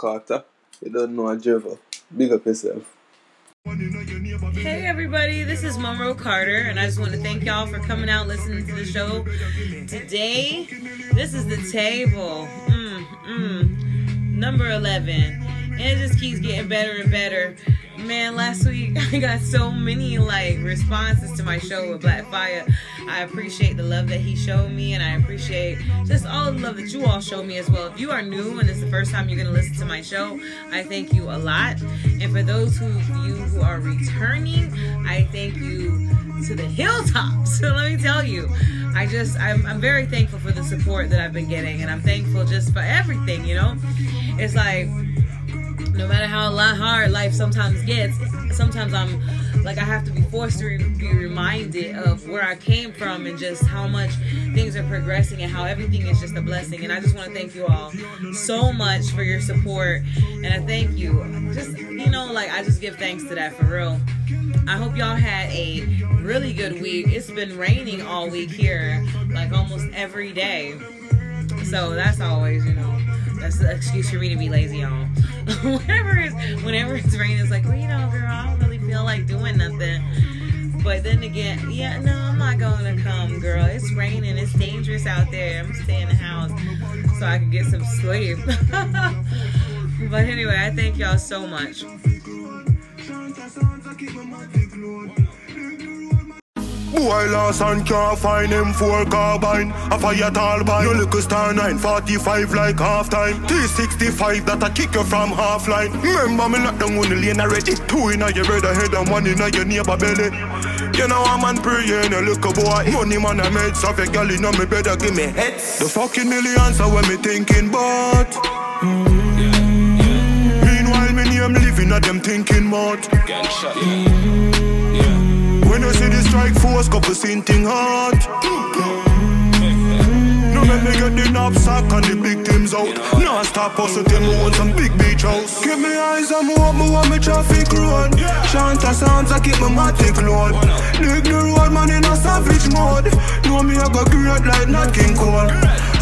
Carter. You don't know a Driver. Big up yourself. Hey everybody, this is Monroe Carter, and I just want to thank y'all for coming out listening to the show today. This is the table, mm, mm, number 11, and it just keeps getting better and better. Man, last week I got so many like responses to my show with Black Fire. I appreciate the love that he showed me, and I appreciate just all the love that you all showed me as well. If you are new and it's the first time you're gonna listen to my show, I thank you a lot. And for those who you who are returning, I thank you to the hilltops. So let me tell you, I just I'm, I'm very thankful for the support that I've been getting, and I'm thankful just for everything. You know, it's like no matter how hard life sometimes gets, sometimes I'm like I have to be forced to re- be reminded of where I came from and just how much things are progressing and how everything is just a blessing. And I just want to thank you all so much for your support. And I thank you. Just you know, like I just give thanks to that for real. I hope y'all had a really good week. It's been raining all week here, like almost every day. So that's always, you know, that's an excuse for me to be lazy, y'all. whenever it's whenever it's raining, it's like, well, you know, girl, I don't really feel like doing nothing. But then again, yeah, no, I'm not to come, girl. It's raining. It's dangerous out there. I'm staying in the house so I can get some sleep. but anyway, I thank y'all so much. Boy lost and can't find him for carbine A fire tall by No little star 945 like half time T65 that I kick you from half line Remember me not down on the lane already Two in your brother head and one in your neighbor belly. You know I'm on praying a little boy. Money man I made so if a girl you know me better give me heads. The fucking millions are what me thinking about. Meanwhile me name living at them thinking mode Gunshot, yeah. When you see the strike force, couple seen thing hard. No make me get the knapsack and the big teams out. Now stop us to tell me want some big beach house. Keep me eyes on me up, me want me traffic road. Shanta sounds, I keep my matic load. Dig the road, man in a savage mode. Know me I go great like Nat King Cole.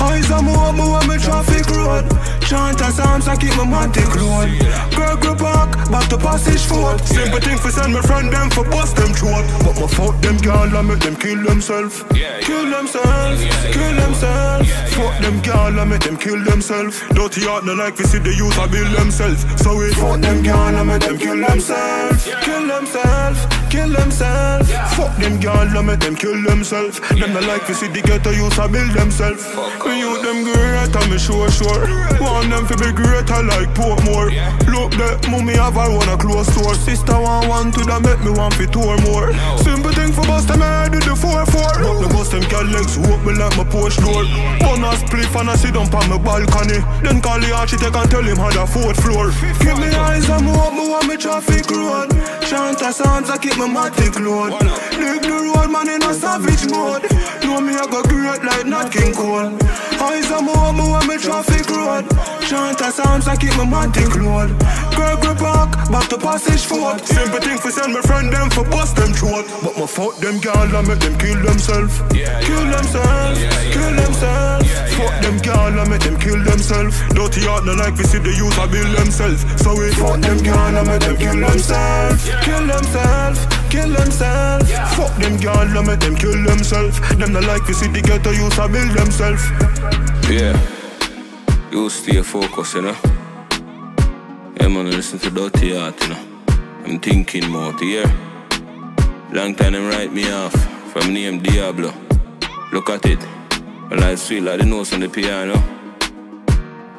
Eyes on me me want me traffic road. Shanta sounds, I keep my matic load. Gregory Park, back back to passage four. Simple thing for send my friend them for bust them throat. But my fuck them girl, I make them kill themselves. Kill themselves, kill themselves. Fuck them girl, I make them kill themselves. Dirty heart, no like we see the youth, I build themselves. So we fuck them girl, I make them kill themselves. Kill themselves, kill themselves. Fuck them girl, let me them kill themselves. Them the like we see the ghetto youth, I build themselves. We you them great, I'm sure, sure. Want them to be greater like Portmore. Look that mommy have her own a close store. Sister want one to that make me want to tour more. Simple thing for bust them head with the 4-4. But the bust them girl legs hope me like my porch door. Bun a spliff and I sit down on my balcony. Then call the architect and tell him how the fourth floor. Keep me eyes on me up, me want me traffic road. Shanta sounds, I keep my matic load. Dig the road, man in a savage mode. Know me I go great like Nat King Cole. Eyes on me up, me want me traffic road. Shanta sounds, I keep my matic load. Gregory Park, back to passage four. Simple thing for send my friend them for bust them throat. But my fuck them girl, I make them kill themselves. Kill themselves, kill themselves. Fuck them girl, I make them kill themselves. Dirty heart, no like we see the youth, I build themselves. So we fuck them girl, I make them kill themselves. Kill themselves, kill themselves. Fuck them girl, I make them kill themselves. Them no like we see the ghetto youth, I build themselves. Yeah. You stay focused, you know. Yeah, man, listen to Dirty Heart, you know. I'm thinking more to hear. Long time them write me off from name Diablo. Look at it. Well, I sweet like the notes on the piano.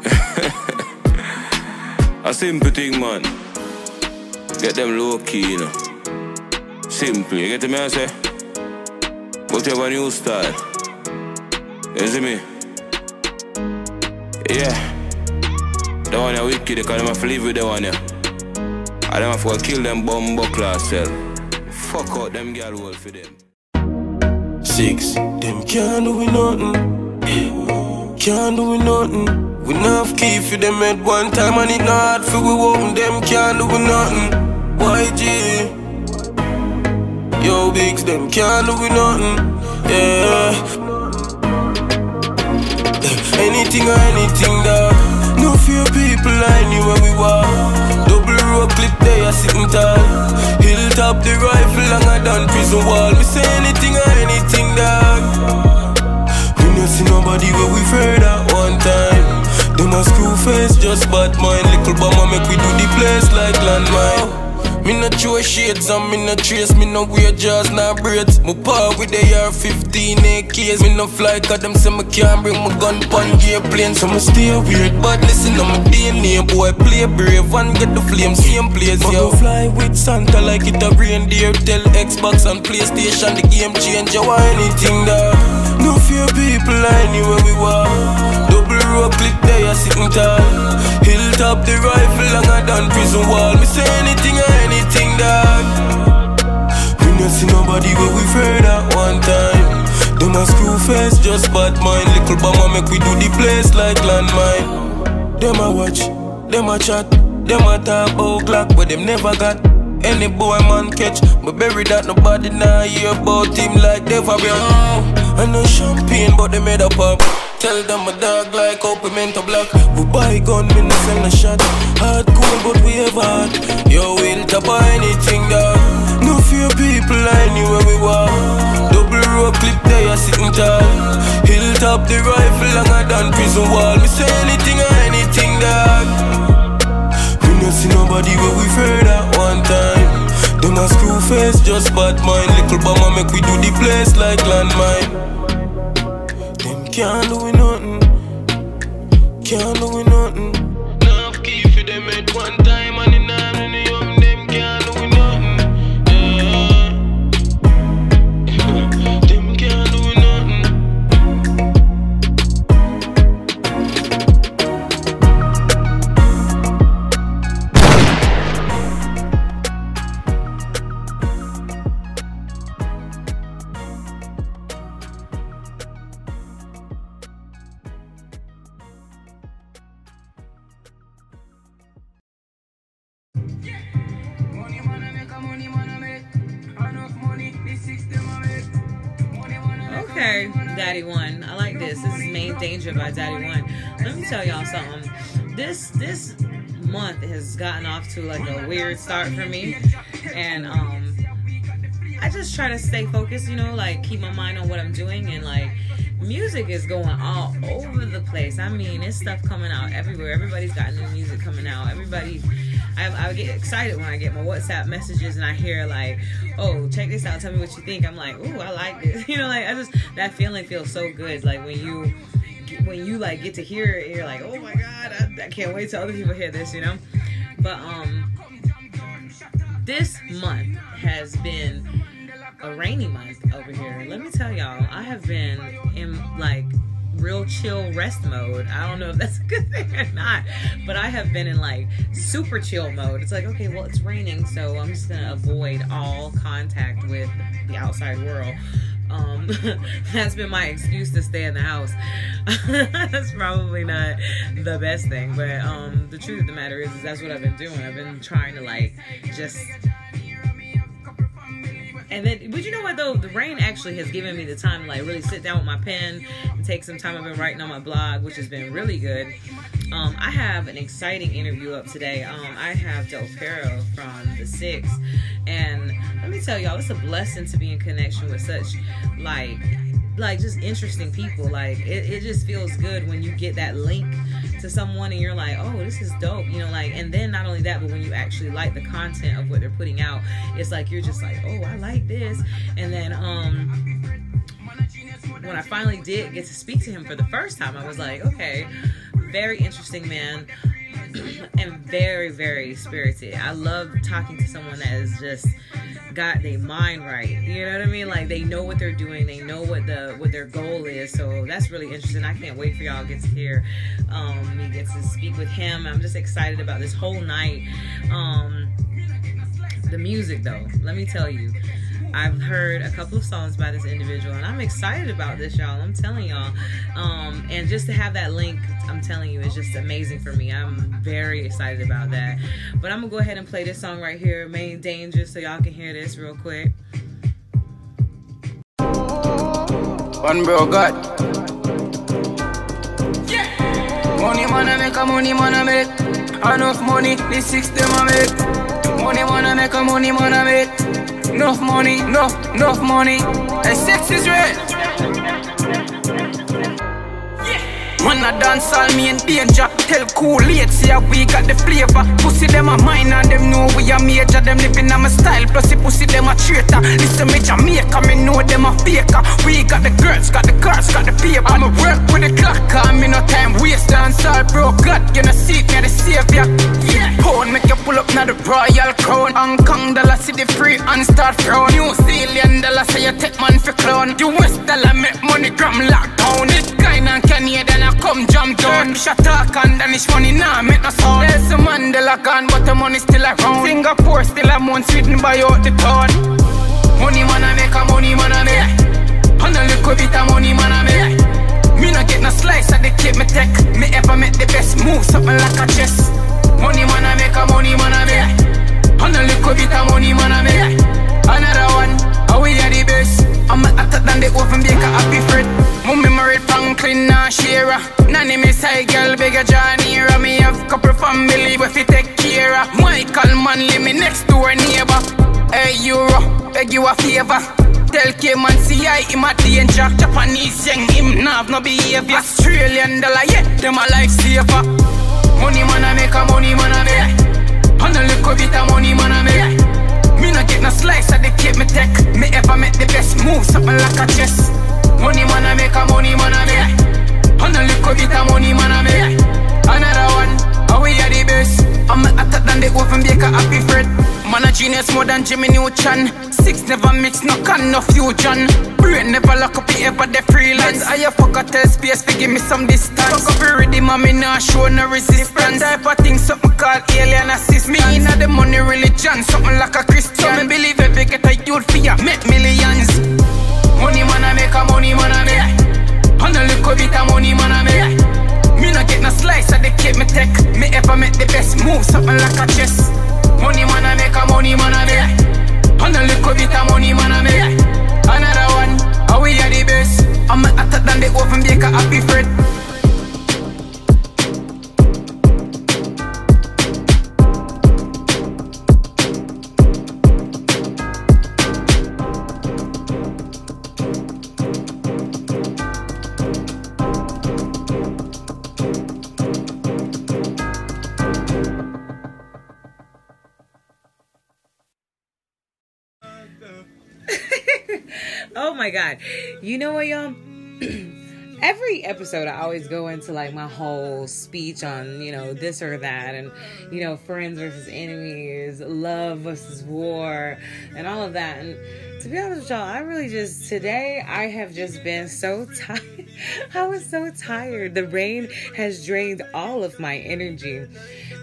A simple thing, man. Get them low key, you know. Simple, you get me, I say? A new style. You see me? Yeah. The one ya wicked, them have to live with the one ya. And them have to kill them bumbo class cell. Fuck out them girl world for them. Six, them can't do we nothing. Can't do we nothing. We not have key for them at one time and it not for we open them can't do we nothing. YG. Yo, bigs, them can't do with nothing. Yeah. Anything or anything, dog. No few people, I knew where we were. Double road clip, they are sitting tall. Hilltop the rifle, longer than prison wall. We say anything or anything, dog. We not see nobody where we've heard at one time. Them a screw face, just bad mind. Little bomber make we do the place like landmine. Me no throw shades and me no trace Me no wear jaws, nah braids. My paw with the AR-15 AKs Me no fly cause them say me can't bring my gun pon gear plane. So me stay weird but listen on my DNA Boy. Play brave and get the flame same place yo. Fly with Santa like it a reindeer. Tell Xbox and Playstation the game change You want anything dog No fear people anywhere we walk. Double rope clip there sitting tall. Hilltop the rifle longer than prison wall. Me say anything or anything dog. We no see nobody where we afraid at one time. Them a screw face, just bad mind. Little bomber make we do the place like landmine. Them a watch, them a chat Them a talk about Glock but them never got any boy man catch. But bury that nobody now hear about him like they for I know champagne but they made up up Tell them a dog like how pimento block. We buy gun, me no sell no shot. Hard cool but we ever hot Yo, we'll top anything dog No fear people anywhere we walk Double row clip there sitting tall. Hilltop the rifle longer than prison wall. Me say anything or anything dog We no see nobody where we at one time. Them a screw face, just bad mind. Little bomber make we do the place like landmine can't do nothing. Can't do nothing. Key for them at one time has gotten off to like a weird start for me, and um, I just try to stay focused. You know, like keep my mind on what I'm doing, and like music is going all over the place. I mean, it's stuff coming out everywhere. Everybody's got new music coming out. Everybody. I, I get excited when I get my WhatsApp messages and I hear like, "Oh, check this out. Tell me what you think." I'm like, "Ooh, I like this." You know, like I just that feeling feels so good. Like when you when you like get to hear it, you're like, "Oh my god, I, I can't wait till other people hear this." You know, but um, this month has been a rainy month over here. Let me tell y'all, I have been in like real chill rest mode. I don't know if that's a good thing or not, but I have been in like super chill mode. It's like, okay, well, it's raining, so I'm just gonna avoid all contact with the outside world. Um, that's been my excuse to stay in the house. that's probably not the best thing, but um, the truth of the matter is, is that's what I've been doing. I've been trying to like just and then, but you know what though? The rain actually has given me the time to like really sit down with my pen and take some time. I've been writing on my blog, which has been really good. Um, I have an exciting interview up today. Um, I have Del Piero from the Six, and let me tell y'all, it's a blessing to be in connection with such like like just interesting people. Like it, it just feels good when you get that link to someone and you're like, oh, this is dope, you know, like, and then not only that, but when you actually like the content of what they're putting out, it's like you're just like, oh, I like this, and then um when I finally did get to speak to him for the first time, I was like, okay, very interesting man. and very, very spirited. I love talking to someone that is just got their mind right. You know what I mean? Like they know what they're doing, they know what the what their goal is. So that's really interesting. I can't wait for y'all to get to hear um, me get to speak with him. I'm just excited about this whole night. Um, the music, though, let me tell you. I've heard a couple of songs by this individual, and I'm excited about this, y'all. I'm telling y'all. Um, and just to have that link, I'm telling you, is just amazing for me. I'm very excited about that. But I'm gonna go ahead and play this song right here, Main Danger, so y'all can hear this real quick. One bro God. Money man I make a money man I make enough money. This system I make. Money wanna make a money wanna make. Enough money, enough, enough money. And sex is red. Man I dance all me in danger Tell cool late see how we got the flavor. Pussy them a mine and them know we a major. Them living on my style plus the pussy them a traitor. Listen me Jamaica me know them a faker. We got the girls, got the cars, got the paper. I'ma work with the clock cause me no time waste. Dance all bro God you know seek me the savior. Yeah. Pound make you pull up now the royal crown. Hong Kong dollar see the free and start frown. New Zealand dollar say you take man for clown The West dollar make money gram lockdown. This guy and Canadian I come jump down. Shut talk and Danish money nah make no sound. A Mandela gone but the money still around. Singapore still a month Sweden buy out the town. Money man I make a money man I make. And a little bit of money man I make. Me no get no slice of the cake me take. Me ever make the best move something like a chess. Money man I make a money man I make. And a little bit of money man I make. Another one, how we are the best I'm hotter than the oven baker, happy Fred Mummy married Franklin, nah Shira Nanny me side girl, bigger John era Me have couple family we fi take care of. Michael Manley, me next door neighbor. Hey Euro, uh, beg you a favor. Tell K-Man CI him a danger. Japanese young him nah have no behavior. Australian dollar, yeah, them a lifesaver Money man I make a money man I make. And a little bit of money man I make get no slice of the cake me take. Me ever make the best move, something like a chess. Money man I make a money man I make. And a little bit of money man I make. Another one, how we are the best I'm hotter than the oven baker, happy Fred Man a genius more than Jimmy Neutron. Six never mix, no can, no fusion. Brain never lock up, he ever the freelance. I a fuck a tell space, fi give me some distance. Fuck up already, me nah show no resistance. Type of thing, something called alien assist Me inna the money religion, something like a Christian. So me believe every get a youth fi ya make millions. Money man I make a money man I make. And a little bit of money man I make Me no get no slice of the cake me take. Me ever make the best move, something like a chess. Money man I make a money man I make. And a little bit of money man I make. Another one, how we are the best. I'm hotter than the oven baker, happy Fred my god. You know what, y'all? Every episode, I always go into like my whole speech on, you know, this or that, and, you know, friends versus enemies, love versus war, and all of that. And to be honest with y'all, I really just, today, I have just been so tired. I was so tired. The rain has drained all of my energy.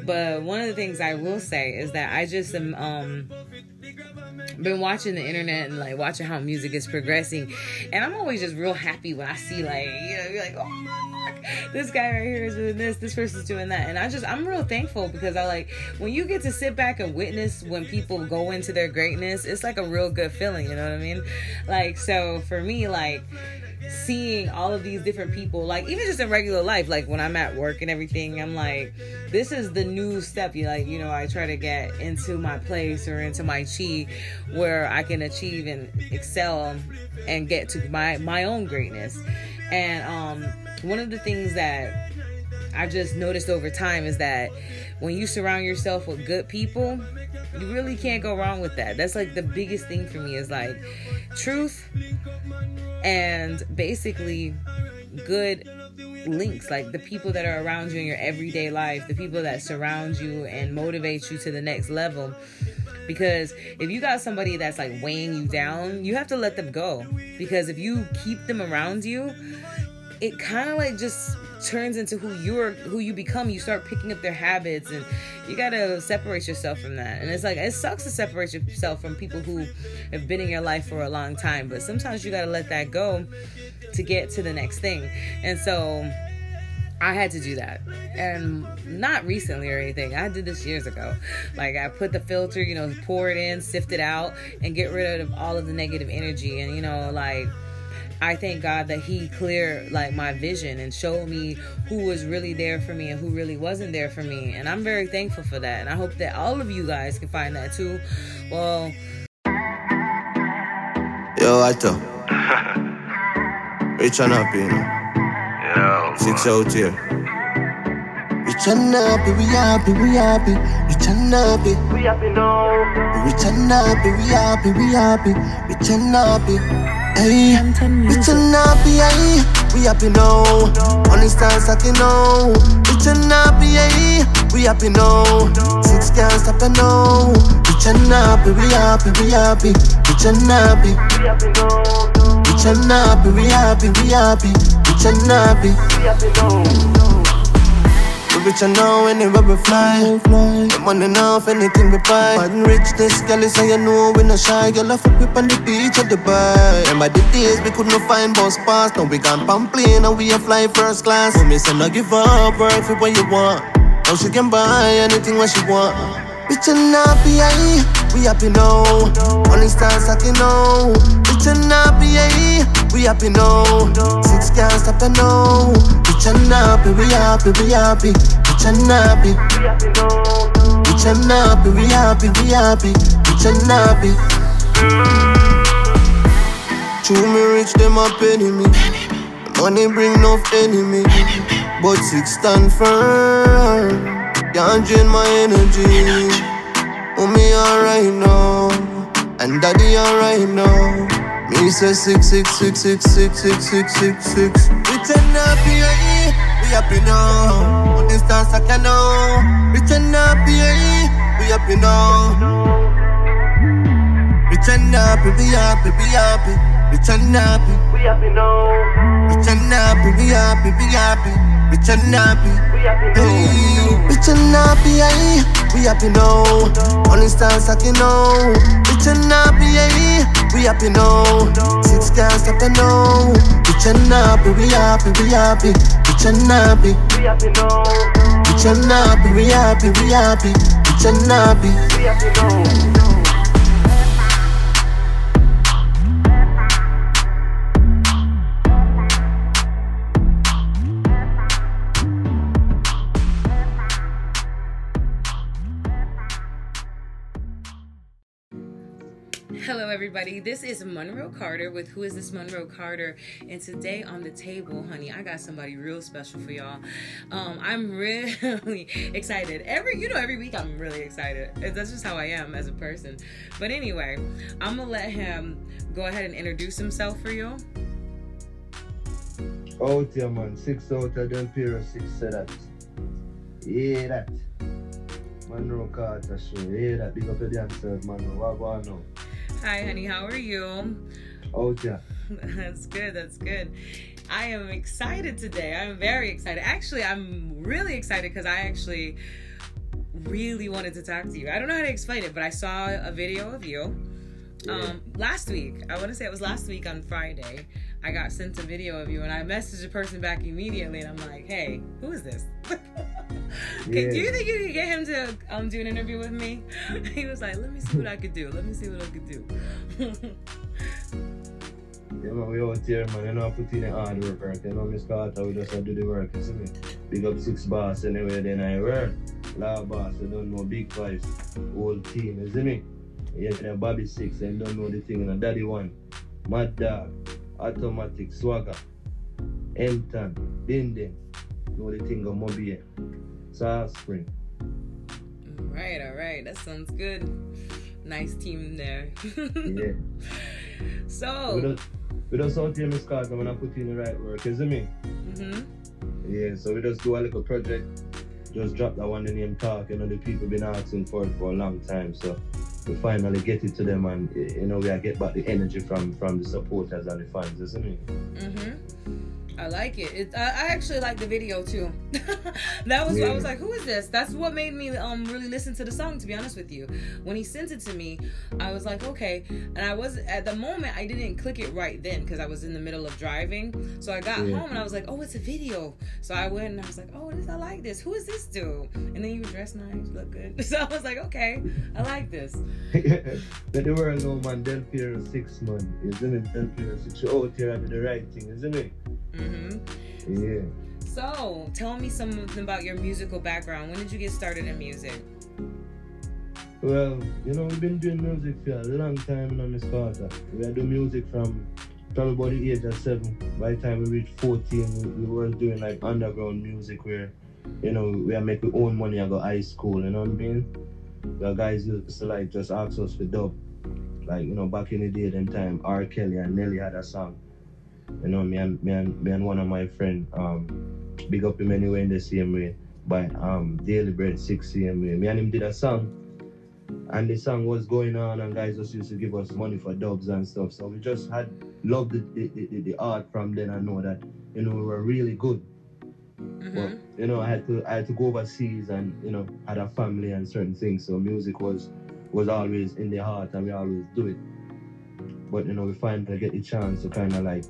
But one of the things I will say is that I just am, um, been watching the internet and like watching how music is progressing. And i'm always just real happy when i see like you know like oh my, look this guy right here is doing this this person's doing that. And i just i'm real thankful because i like when you get to sit back and witness when people go into their greatness it's like a real good feeling you know what i mean? Like so for me like seeing all of these different people like even just in regular life like when i'm at work and everything i'm like this is the new step. You like you know i try to get into my place or into my chi where i can achieve and excel and get to my my own greatness. And um one of the things that i've just noticed over time is that when you surround yourself with good people you really can't go wrong with that. That's like the biggest thing for me is like truth and basically good links like the people that are around you in your everyday life the people that surround you and motivate you to the next level. Because if you got somebody that's like weighing you down you have to let them go. Because if you keep them around you it kind of like just turns into who you're who you become you start picking up their habits and you gotta separate yourself from that and it's like it sucks to separate yourself from people who have been in your life for a long time but sometimes you gotta let that go to get to the next thing and so I had to do that. And not recently or anything. I did this years ago. Like I put the filter, you know, pour it in, sift it out, and get rid of all of the negative energy. And you know, like I thank God that He cleared like my vision and showed me who was really there for me and who really wasn't there for me. And I'm very thankful for that. And I hope that all of you guys can find that too. Well, Yo, I tell. Rich and happy, you know. Yeah, Six out here. Rich and happy, we happy, we happy. Rich and happy, we happy now. rich and happy, we happy, we happy. Rich and happy, Hey, we turn up, yeah, we happy now. Money starts stacking now. We turn up, yeah, we happy now. Six can't stop it now. We turn up, we happy, we happy. We turn up, we turn up, we happy, we happy. We turn up, we happy now. Rich and now anywhere we fly. The money enough, anything we buy. Man rich, this girl is how you know we no shy. Girl, I fuck whip on the beach at Dubai. Remember the days we couldn't find bus pass. Now we gone Pamplane and we a fly first class. So me say no give up, work for what you want. Now she can buy anything what she want. Rich and happy, aye. We happy now. Money start stacking now. Rich and happy, aye. We happy now. Six can't stop it now. And happy, we happy, we happy. And happy. We happy we happy, we happy. And happy. True me rich, them a penny me. Money bring enough enemy. But six stand firm. Can't drain my energy. Mommy alright now. And daddy alright now. Me say six, six, six, six, six, six, six, six, six. And happy, aye. We happy now. Money stars I can know. And happy, aye. We happy now. Rich and happy, we happy, we happy. And happy, We happy now. and happy, we happy, we happy. And happy. We happy now. We happy now. Money start stacking now. Rich and happy, aye. We happy now. Six can't stop it now. Rich and happy, we happy, we happy. Rich and happy, We happy now. rich and happy, we happy, we happy. Rich and happy. We happy now. Everybody. This is Monroe Carter with Who Is This Monroe Carter? And today on the table, honey, I got somebody real special for y'all. Um, I'm really excited. Every, you know, every week I'm really excited. That's just how I am as a person. But anyway, I'm gonna let him go ahead and introduce himself for you. Out here, man. Six out of Del Piero, six said that. Yeah, that. Monroe Carter show. Yeah, that. Big up the dancers, man. What go on? Hi, honey. How are you? Oh, yeah. That's good. That's good. I am excited today. I'm very excited. Actually, I'm really excited because I actually really wanted to talk to you. I don't know how to explain it, but I saw a video of you um, last week. I want to say it was last week on Friday. I got sent a video of you, and I messaged the person back immediately, and I'm like, "Hey, who is this?" Okay, Yeah. do you think you could get him to um, do an interview with me? he was like, "Let me see what I could do. Let me see what I could do." Yeah, man. We out here, man. You know, put in the hard work. You know, Miss Carter, we just have to do the work, you see me? Big up six boss anyway, then I work. Law boss, you don't know big five. Whole team, you see me? Yeah, Bobby six, and don't know the thing, you know, Daddy one. Mad Dog, Automatic, Swagger, Enton, Binden, know the thing of Mobile, Spring. All right, all right. That sounds good. Nice team there. Yeah. So. We just, we just out here, Miss Carter, when I put in the right work, you see me? hmm Yeah, so we just do a little project. Just drop that one in the name talk. You know, the people been asking for it for a long time. So we finally get it to them and you know we get back the energy from from the supporters and the fans, isn't it? hmm I like it. it I, I actually like the video too. that was I was like, who is this? That's what made me um really listen to the song. To be honest with you, when he sent it to me, I was like, okay. And I was at the moment I didn't click it right then because I was in the middle of driving. So I got Yeah. home and I was like, oh, it's a video. So I went and I was like, oh, this, I like this. Who is this dude? And then you were dressed nice, look good. So I was like, okay, I like this. Let the world know, man. Del Piero six man, isn't it? Del Piero six. You out here and do the right thing, isn't it? Hmm Yeah. So tell me something about your musical background. When did you get started in music? Well, you know, we've been doing music for a long time in Miss Carter. We had doing music from probably about the age of seven. By the time we reached 14, we, we were doing like underground music where, you know, we are making our own money and go high school, you know what I mean? The guys used to like just ask us for dub. Like, you know, back in the day, them time, R. Kelly and Nelly had a song. You know, me and me and me and one of my friend, um, big up him anyway in the same way. By um Daily Bread 6 same way. Me and him did a song and the song was going on and guys just used to give us money for dubs and stuff. So we just had loved the, the, the, the art from then I know that you know we were really good. Hmm but you know i had to i had to go overseas and you know had a family and certain things. So music was was always in the heart and we always do it but you know we finally get the chance to kind of like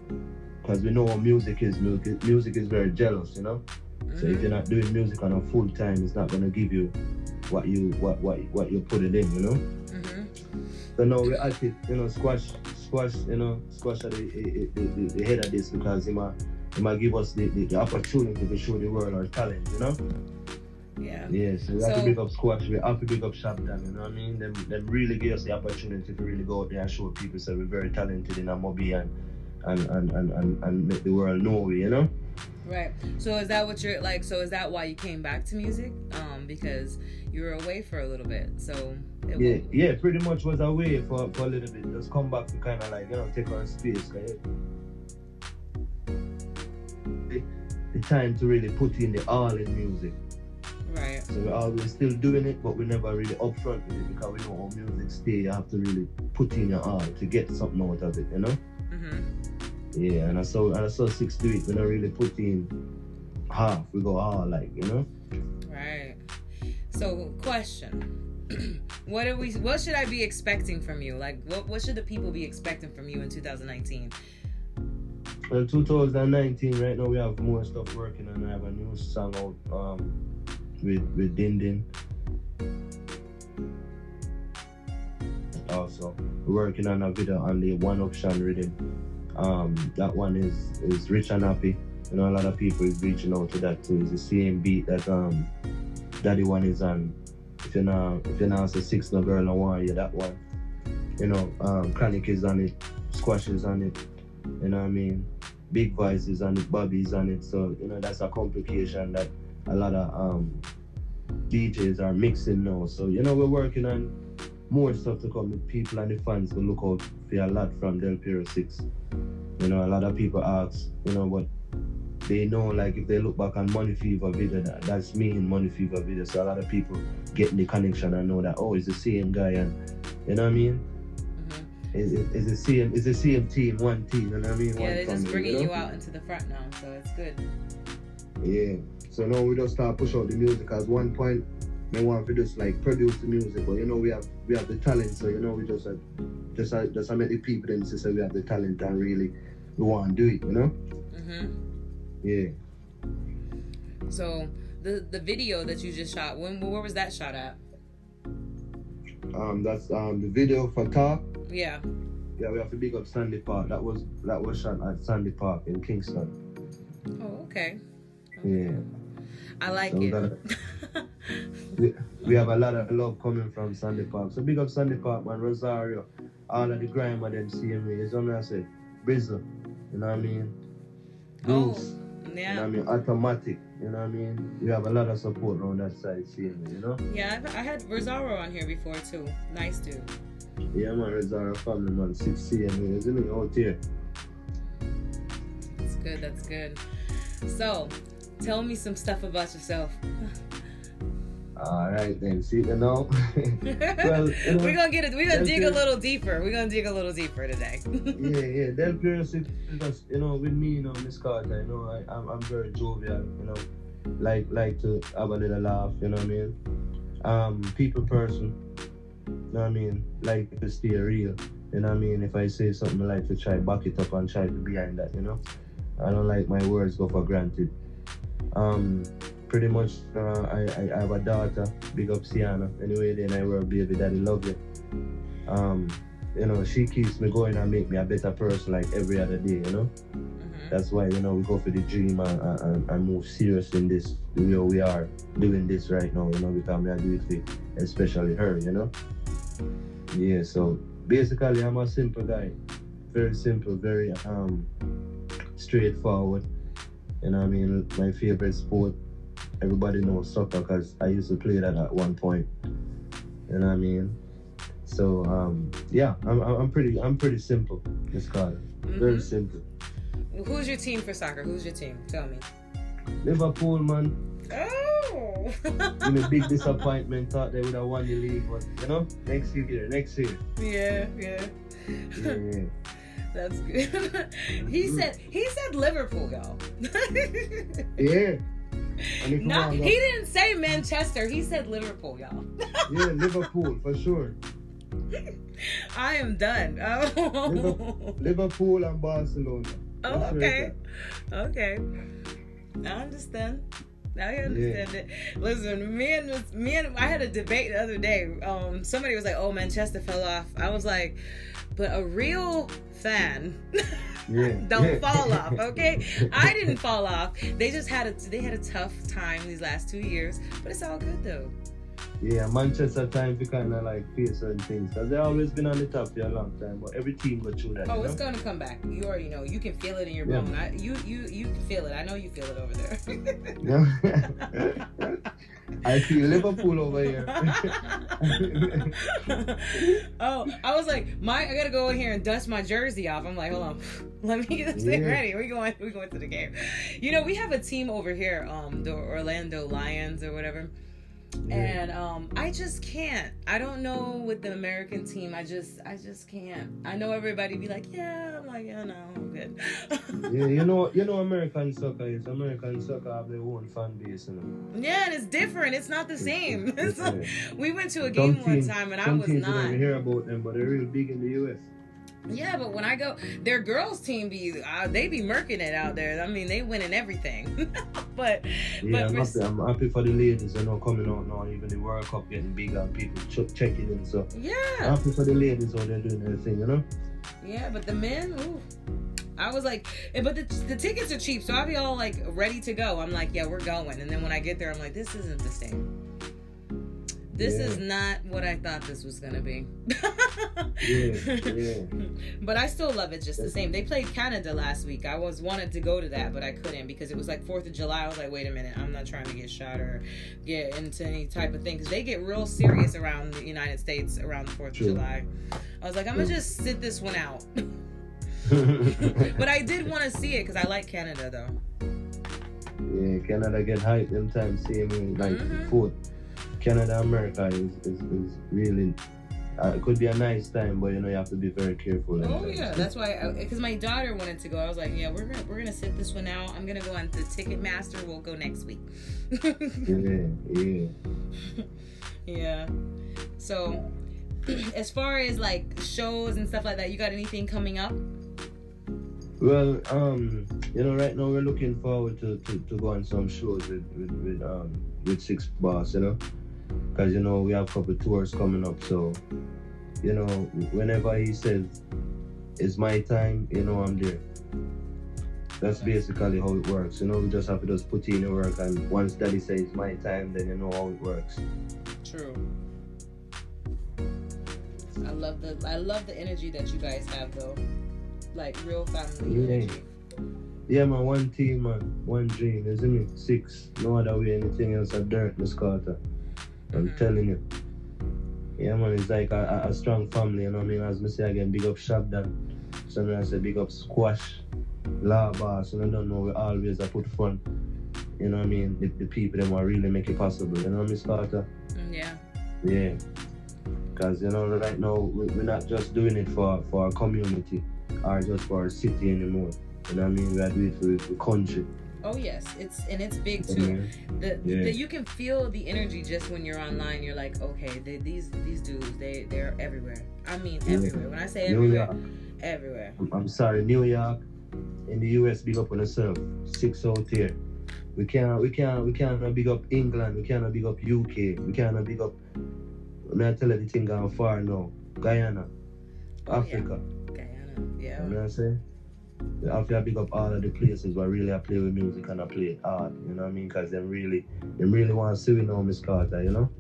because we know how music is music, music is very jealous you know? So if you're not doing music on a full time it's not going to give you what you what what what you put it in you know? Hmm so now we it, you know, squash, squash, you know, squash at the, the, the, the head of this because it might, he might give us the, the, the opportunity to show the world our talent, you know? Yeah. Yeah, so we have So- to big up squash, we have to big up shop them, you know what I mean? Them, them really give us the opportunity to really go out there and show people so we're very talented in Amobi and, and, and, and, and, and make the world know we, you know? Right. So is that what you're like? So is that why you came back to music? Um, because you were away for a little bit. So it Yeah, yeah, pretty much was away for, for a little bit. Just come back to kind of like, you know, take our space. The, the time to really put in the all in music. Right. So we're always still doing it, but we're never really upfront with it because we know how music stay. You have to really put in your all to get something out of it, you know? hmm Yeah, and I saw and I saw six do it. We don't really put in half. We go all like, you know? Right. So question. what are we what should I be expecting from you? Like what what should the people be expecting from you in 2019? Well, 2019, right now we have more stuff working, and I have a new song out um, with with Din Din. Also, working on a video on the One Option Rhythm. Um, that one is is rich and happy. You know, a lot of people is reaching out to that too. It's the same beat that um Daddy one is on. If you know, if you know, say six no girl no one, yeah, that one. You know, um, Chronic is on it, Squash is on it. You know what I mean? Big Voice is on it, Bobby's on it. So, you know, that's a complication that a lot of um, DJs are mixing now. So, you know, we're working on more stuff to come with people and the fans to look out for a lot from Del Piero 6. You know, a lot of people ask, you know, what they know, like, if they look back on Money Fever video, that, that's me in Money Fever video. So, a lot of people getting the connection and know that, oh, it's the same guy. And, you know what I mean? hmm It's, it's the same, it's the same team, one team, you know what I mean? Yeah, One they're just family, bringing know? you out into the front now, so it's good. Yeah. So now we just start push out the music. Cause one point, they want to just like produce the music, but you know we have we have the talent. So you know we just uh, just uh, just uh, make the people them say we have the talent and really we want to do it. You know? hmm Yeah. So the the video that you just shot, when where was that shot at? Um, that's um the video for Talk. Yeah. Yeah, we have to big up Sandy Park. That was that was shot at Sandy Park in Kingston. Oh, okay. Yeah. I like So it. We, we have a lot of love coming from Sandy Park. So big up Sandy Park, man. Rosario, all of the grime of them see me. It's only I say, Brizzle, you know what I mean? Oh, Bruce, you know what. I mean? Automatic, you know what I mean? We have a lot of support on that side seeing me, you know? Yeah, I had Rosario on here before too. Nice dude. Yeah, man, Rosario family, man. 6 CMA, isn't it? Out here. That's good. That's good. So, tell me some stuff about yourself. All right then. See you know. well, you know, we're gonna get it. We're gonna dig a little deeper. We're gonna dig a little deeper today. yeah, yeah. Piero Six, you know, with me, you know, Miss Carter, you know, I, I'm, I'm very jovial, you know, like like to have a little laugh, you know what I mean? Um, people person, you know what I mean? Like to stay real, you know what I mean? If I say something, I like to try back it up and try to be behind that, you know? I don't like my words go for granted. Um, pretty much, uh, I, I, I have a daughter, big up Sienna. Anyway, then I work, baby daddy, love you. Um, you know, she keeps me going and make me a better person like every other day, you know? Mhm. That's why, you know, we go for the dream and, and, and move serious in this, you know, we are doing this right now, you know, because we are doing it for especially her, you know? Yeah, so basically I'm a simple guy. Very simple, very um straightforward. You know what I mean? My favorite sport, everybody knows soccer because I used to play that at one point. You know what I mean? So um yeah, I'm I'm pretty I'm pretty simple, Miss Carter. Very Mhm. simple. Who's your team for soccer? Who's your team? Tell me. Liverpool man, Oh. in a big disappointment. Thought they would have won the league, but you know, next year, next year. yeah, yeah. Yeah, yeah. That's good. he said he said Liverpool, y'all. yeah. You he didn't say Manchester. He said Liverpool, y'all. yeah, Liverpool for sure. I am done. Oh, Liverpool, and Barcelona. oh okay, okay. I understand. Now I understand it. Listen, me and me and I had a debate the other day. Um, somebody was like, "Oh, Manchester fell off." I was like, "But a real fan Yeah. don't yeah. fall off, okay? I didn't fall off. They just had a they had a tough time these last two years, but it's all good though. Yeah, Manchester time we kind of like face certain things because they've always been on the top for a long time, but every team go through that. Oh, you it's know? gonna come back. You already know. You can feel it in your Yeah. bone. I, you you you can feel it. I know you feel it over there. Yeah. I feel Liverpool over here. oh, I was like, my I gotta go in here and dust my jersey off. I'm like, hold on, let me get this thing Yeah. ready. We going we going to the game. You know, we have a team over here, um, the Orlando Lions or whatever. And um, I just can't. I don't know with the American team. I just, I just can't. I know everybody be like, yeah. I'm like, yeah, no, I'm good. yeah, you know, you know, American soccer is American soccer have their own fan base. You know? Yeah, and it's different. It's not the same. It's we went to a game one time and I was teams you don't hear about them, but they're real big in the US. Yeah, but when I go, their girls team be uh, they be murking it out there. I mean, they winning everything. but Yeah, but I'm happy, I'm happy for the ladies, you know, coming out now. Even the World Cup getting bigger and people ch- checking in. So I'm yeah, happy for the ladies out there doing their thing, you know. yeah, but the men, ooh. I was like, eh, but the, the tickets are cheap, so I'll be all like ready to go. I'm like, yeah, we're going. And then when I get there, I'm like, this isn't the same. This Yeah. is not what I thought this was gonna be. Yeah, yeah. But I still love it just the same. They played Canada last week. I was wanted to go to that, but I couldn't because it was like Fourth of July. I was like, wait a minute, I'm not trying to get shot or get into any type of thing because they get real serious around the United States around the Fourth of July. I was like, I'm gonna just sit this one out. but I did want to see it because I like Canada though. Yeah, Canada get hyped them times same way, like Mhm. fourth. Canada, America is, is, is really uh, it could be a nice time, but you know you have to be very careful. Oh yeah, that's why. Because my daughter wanted to go. I was like, yeah, we're gonna we're gonna sit this one out. I'm gonna go on the Ticketmaster. We'll go next week. yeah, yeah. Yeah. So, as far as like shows and stuff like that, you got anything coming up? Well, um, you know, right now we're looking forward to, to, to go on some shows with with, with um with Six Boss, you know, because you know we have a couple tours coming up. So, you know, whenever he says it's my time, you know, I'm there. That's basically how it works. You know, we just have to just put in the work, and once Daddy says it's my time, then you know how it works. True. I love the I love the energy that you guys have though, like real family Yeah. energy. Yeah, man, one team, man, one dream, isn't it? Six. No other way anything else a dirt, Miss Carter. I'm Mhm. telling you. Yeah, man, it's like a, a, strong family, you know what I mean? As me say again, big up Shabdan. So I say big up Squash, La Boss, and I don't know, we always I put fun. you know what I mean, the, the people that want really make it possible. You know, Miss Carter? Mm, yeah. Yeah. Because, you know, right now, we- we're not just doing it for, for our community or just for our city anymore. You know what I mean? We are doing it for the country. Oh yes, it's and it's big too. The, Yeah. the you can feel the energy just when you're online. You're like, okay, they, these these dudes, they they're everywhere. I mean, Yeah. everywhere. When I say everywhere, everywhere. I'm, I'm sorry, New York, in the US, big up on yourself. Six out here. We can't, we can't, we can't big up England. We can't big up UK. We can't big up. I mean, I tell you the thing gone far now. Guyana, Oh, Africa. Guyana, yeah. You know what I'm saying? Have to big up all of the places where really I play with music and I play it hard. You know what I mean? Because they really, they really want to see we now, Miss Carter. You know?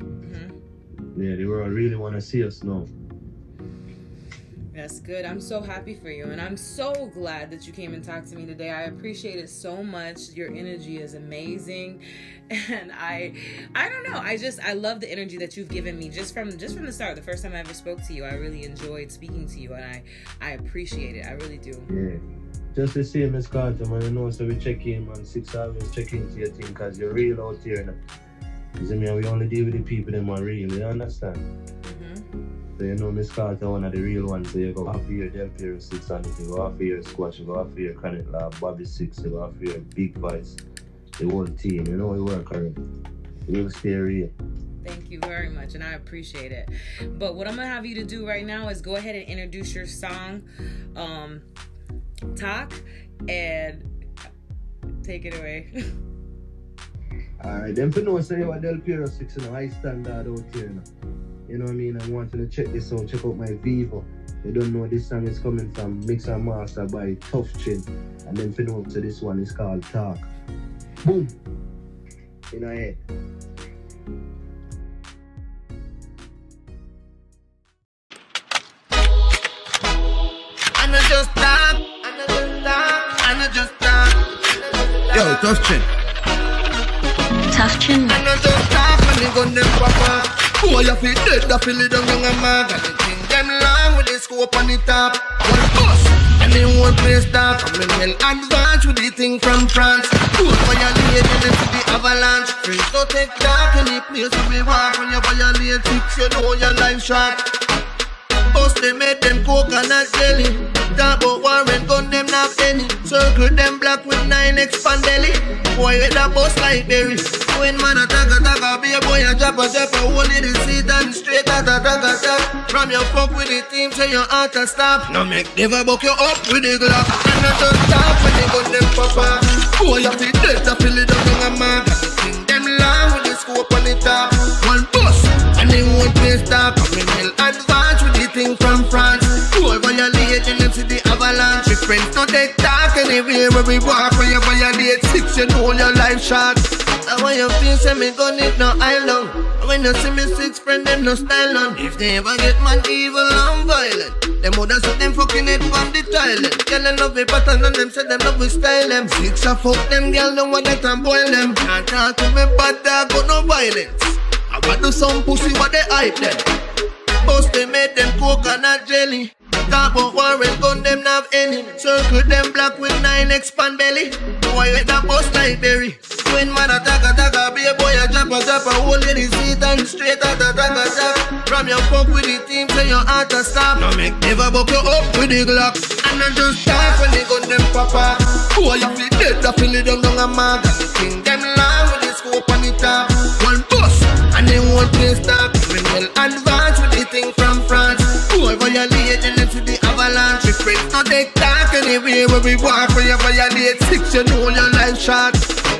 hmm Yeah, the world really want to see us now. That's good. I'm so happy for you, and I'm so glad that you came and talked to me today. I appreciate it so much. Your energy is amazing, and I, I don't know. I just I love the energy that you've given me just from just from the start. The first time I ever spoke to you, I really enjoyed speaking to you, and I I appreciate it. I really do. Yeah. Just the same as Carter, man. You know, so we check in, man. Six hours check into your thing because you're real out here. Now. Cause I mean, we only deal with the people that are real. You understand? So you know, Miss Carter, one of the real ones. So you go half a year Del Piero six on it. You go half a year Squash. You go half a year Chronic Lab, Bobby six. You go half a year Big Vice. The whole team. You know, we work hard. We will stay real. Thank you very much, and I appreciate it. But what I'm gonna have you to do right now is go ahead and introduce your song, um, talk, and take it away. Alright, them for know say you are Del Piero 6 and high standard out here now. You know what I mean? I'm wanting to check this out, check out my Vivo. You don't know this song is coming from Mix and Master by Tough Chin. And then for up to this one is called Talk. Boom! In our head. And I just talk, and I just talk, and I just talk. Yo, tough chin. Tough chin And I just talk when they gun them pop off. Boy, you feel dead, I feel it down young and mag. And they think them long with the scope on the top. One bus, and they won't play stop. I'm in well with the thing from France. Do it violate and then the avalanche. Friends don't take talk any place where we walk. When you violate six, you know your life short. They made them coconut jelly. Talk about Warren gun them not penny. Circle them black with nine expand belly. Boy with a bust like berry. When man attack attack a be a boy a drop a drop a hole in the seat and straight at a tag attack. From your fuck with the team say your heart to stop. No make never buck you up with the Glock. And I just stop when they gun them off. Boy you feel dead I feel it down on a. Sing them long with the scope on the top. One bust and they won't play stop. With the thing from France. Boy violate and them see the avalanche. My friends don't take talk anywhere where we walk. When you violate six, you know your life short. And when you feel say me gun it no island. And when you see me six friend them no style on. If they ever get man evil and violent. Them woulda set them fucking it from the toilet. Girl them love it pattern and them say them love we style them. Six a fuck them girl don't want that and boil them. Can't talk to me bad dog got no violence. I want do some pussy what they hype them. Bust they made them coconut jelly. Talk about Warren gun them have any. Circle them black with nine expand belly. Boy with a bust like berry. When man attack attack a be a boy a drop a drop a hole in the seat and straight at a tag a tag. From your fuck with the team say your heart to stop. No make never buck you up with the Glock. And I just talk when they gun them papa. Boy you feel dead I feel it down down a mag. Anywhere where we walk. When you violate six, you know your life short.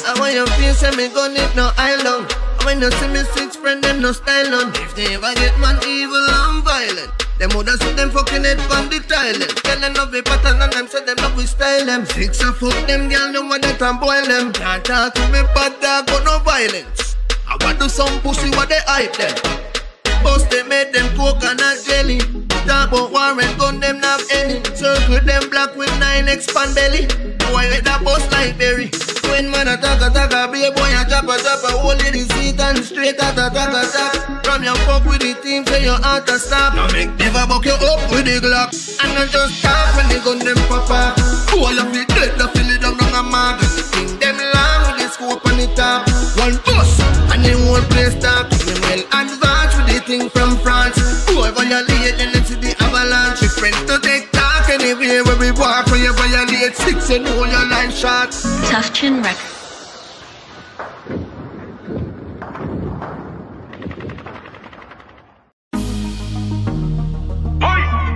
And when you feel say me gun it no island. And when you see me six friend them no style on. If they ever get man evil and violent. Them woulda see them fucking head from the toilet. Tell them love the pattern and them say them love we style them. Six a fuck them girl, them want that and boil them. Can't talk to me bad dog, got no violence. I want do some pussy what they hype them. Bust they made them coconut jelly. Talk about Warren gun them not any. Circle them black with nine expand belly. Boy with a bust like berry. When man attack attack a be a boy a a drop a hole in the seat and straight at a tag attack. From your fuck with the team say your heart to stop. Now make never buck you up with the Glock. And I just talk when they gun them pop off. Boy you feel dead I feel it down on a. And the thing them long with the scope on. And the whole place talk to me well advanced with the thing from France. Who violate, then it's the avalanche. We friends to take talk anywhere where we walk. When you violate six, you know your life shot. Tough Chin Records.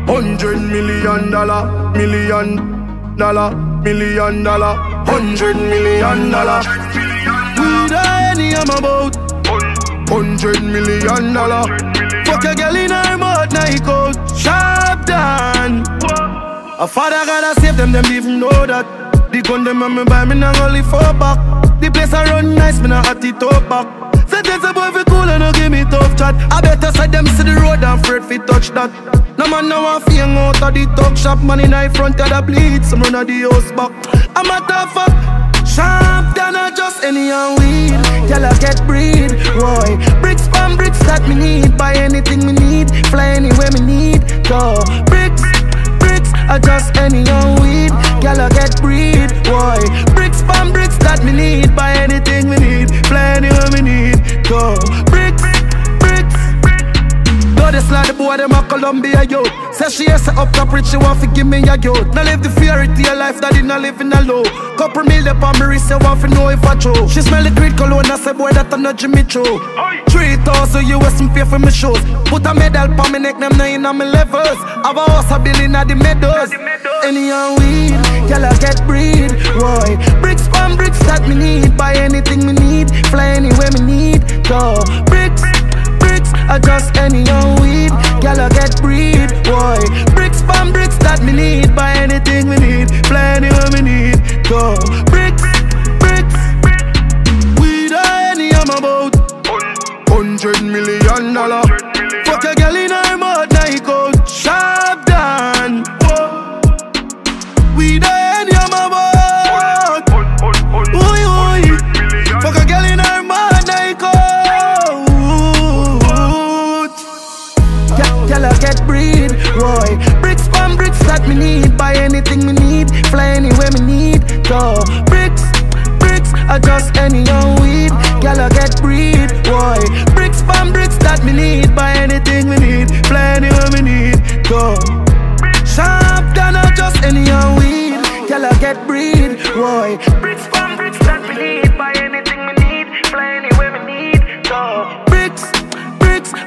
Hundred million dollar, million dollar, million dollar, hundred million dollar. We the any I'm about. Hundred million dollar. Fuck a girl in her mouth, night out. Sharp down. A father gotta save them, them even know that. The gun them on me buy me now only four back. The place I run nice, me now hot it up back. Say there's a boy fi cool and no give me tough chat. I better side them see the road and afraid fi touch that. No man now fi hang out of the talk shop. Man in front of the bleed, some run of the house back. I'm a tough fuck. Than a just any and weed. Girl I get breed, boy. Bricks from bricks that me need. Buy anything me need, fly anywhere me need. Go bricks, bricks. I just any and weed. Girl I get breed, boy. Bricks from bricks that me need. Buy anything me need, fly anywhere me need. Go bricks. Though they slide the boy, them a Columbia youth. Say she is up top rich, she want to give me a youth. Now live the fairy tale life that did not live in a low. Couple mil up on me wrist, you want to know if I true. She smell the creed cologne, I say boy that I'm not Jimmy Choo. Three thousand US and pay for my shoes. Put a medal on me neck, them nine on my levels. Have a house a billion at the meadows. Any and weed, girl I get breed. Boy, bricks from bricks that me need. Buy anything me need, fly anywhere me need. Go bricks, I just any young weed. Girl, I get breed, boy. Bricks from bricks that me need. Buy anything we need, plenty anywhere me need. Go bricks, bricks. Weed or any I'm about. Hundred million dollar. Me need. Buy anything me need, fly anywhere me need. Go bricks, bricks. I just any young weed. I get breed, boy. Bricks from bricks that me need. Buy anything me need, fly anywhere me need. Go sharp than I just any young weed. I get breed, boy. Bricks from bricks that me need. Buy anything me need, fly anywhere me need. Go.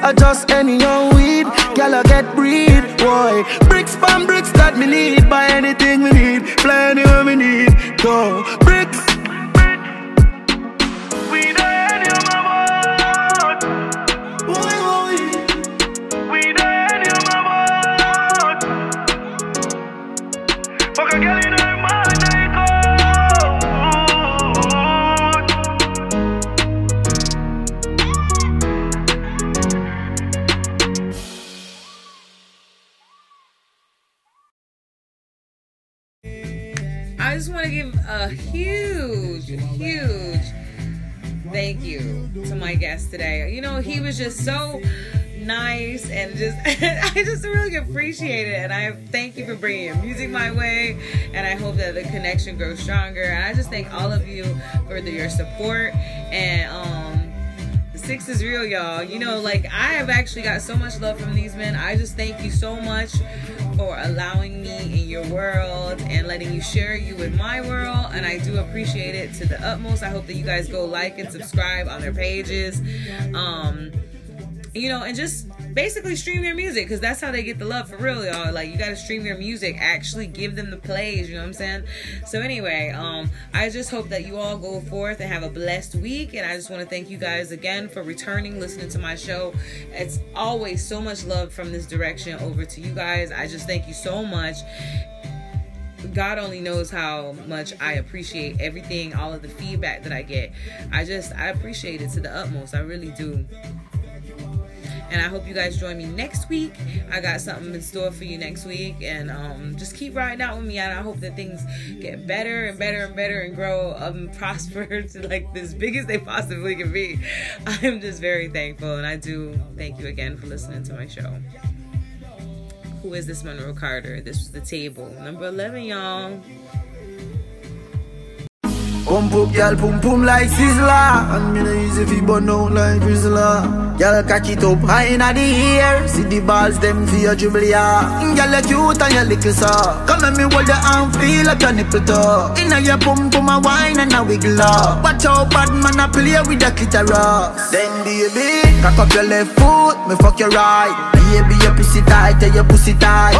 I just any young weed. Girl, I get breed, boy. Bricks from bricks that me need. Buy anything me need, fly anywhere me need. Go bricks. Was just so nice and just I just really appreciate it. And I thank you for bringing music my way. And I hope that the connection grows stronger. And I just thank all of you for the, your support. And um six is real y'all. You know like I have actually got so much love from these men. I just thank you so much for allowing me in your world and letting you share you with my world and I do appreciate it to the utmost. I hope that you guys go like and subscribe on their pages. Um you know, and just basically stream their music because that's how they get the love for real, y'all. Like you gotta stream their music, actually give them the plays, you know what I'm saying? So anyway, um, I just hope that you all go forth and have a blessed week. And I just want to thank you guys again for returning, listening to my show. It's always so much love from this direction over to you guys. I just thank you so much. God only knows how much I appreciate everything, all of the feedback that I get. I just I appreciate it to the utmost. I really do. And I hope you guys join me next week. I got something in store for you next week. And um, just keep riding out with me. And I hope that things get better and better and better and grow um, prosper to like as big as they possibly can be. I'm just very thankful. And I do thank you again for listening to my show. Who is this Monroe Carter? This was the table. Number 11, y'all. Pump up, girl, pum pum like Sizzler. And me no easy fi burn out like Grizzler. Girl, cock it up high inna the air. See the balls them fi your dribble ya. Mm, girl, you cute and you little so. Come let me hold your arm, feel like your nipple toe. Inna your pum pum a wine and a wiggle up. Watch out, bad man a play with the clitoris. Then baby, cock up your left foot, me fuck your right. Baby, your pussy tight, tell your pussy tight.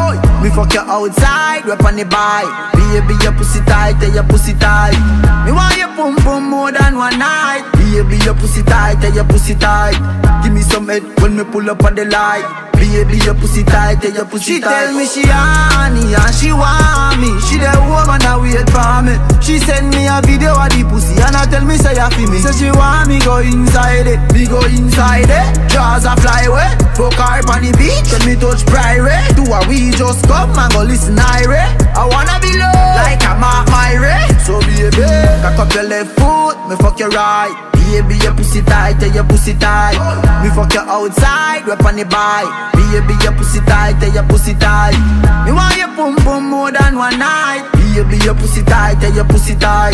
Me fuck you outside, rap on the bike. Baby, your pussy tight, tell your pussy tight. Me want your pum pum more than one night. Baby, your pussy tight, tell your pussy tight. Give me some head when me pull up on the light. Baby, your pussy tight, tell your pussy she tight. She tell me she honey and she want me. She the woman that wait for me. She send me a video of the pussy and I tell me say ya fi me. Say she want me go inside it, me go inside it. Jaws a fly away, fuck her on the beach. When me touch private, do a we just come and go listen Ire. I wanna be low like I'm a Myre. So baby, cock up your left foot, me fuck your right. Baby, your pussy tight, tell your pussy tight. Me fuck you outside, rap on the bike. Baby, your pussy tight, tell your pussy tight. Me want your pum pum more than one night. Baby, your pussy tight, tell your pussy tight.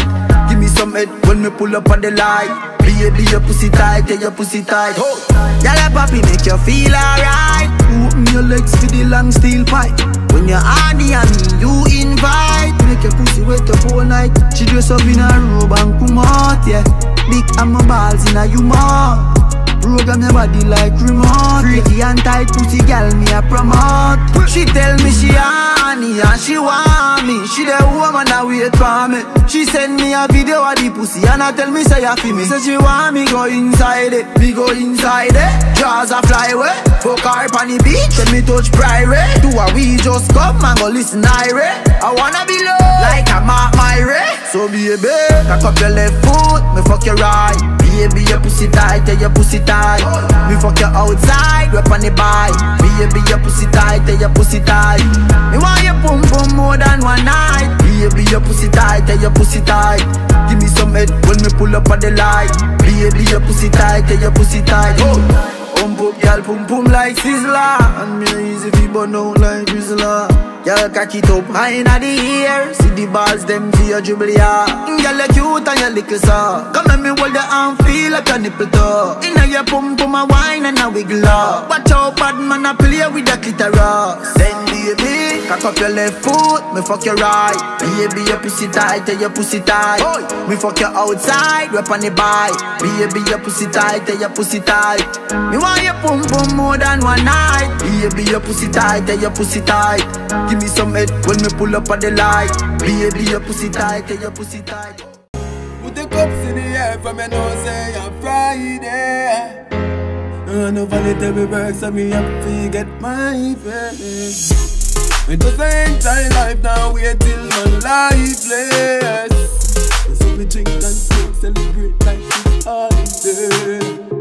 Give me some head when me pull up on the light. Baby, your pussy tight, tell your pussy tight. Oh. Y'all papi make you feel alright. Open your legs for the long steel pipe. When you're honey and you invite. Make your pussy wet up all night. She dress up in a robe and come out, yeah. Big and my balls in a you mouth. Program your body like remote. Freaky and tight pussy girl me a promote. She tell me she honey and she want me. She the woman that wait for me. She send me a video of the pussy and I tell me say ya fi me? Say she want me go inside it, me go inside it. Jaws a fly away, fuck her on the beach. When me touch private, do a we just come and go listen Ire I wanna be low like a Mark Myre So baby, cock up your left foot, me fuck your right Baby, your pussy tight, tell your pussy tight. Me fuck you outside, rap on the bike. Baby, your pussy tight, tell your pussy tight. Me want your pum pum more than one night. Baby, your pussy tight, tell your pussy tight. Give me some head when me pull up on the light. Baby, your pussy tight, tell your pussy tight. Oh. Pump up, girl, pum pum like Sizzler And me easy fi burn out like Grizzler Girl, cock it up high inna the air. See the balls, them for your dribble, yeah. Girl, you cute and you little so Come let me hold your arm, feel like a nipple toe. Inna your pum pum a wine and a wiggle up. Watch out, bad man, a play with the clitoris. Then baby, cock up your left foot, me fuck your right. Baby, your pussy tight, tell your pussy tight. Me fuck you outside, rap on the bike. Baby, your pussy tight, tell your pussy tight. Me want your pum pum more than one night. Baby, your pussy tight, tell your pussy tight. Give me some head when me pull up on the light. Baby, your pussy tight, your pussy tight. Put the cups in the air from your nose, say I'm Friday. I know voluntary work, so me have to get my pay It doesn't enjoy life now, wait till my lifeless So we drink and smoke, celebrate like it's holiday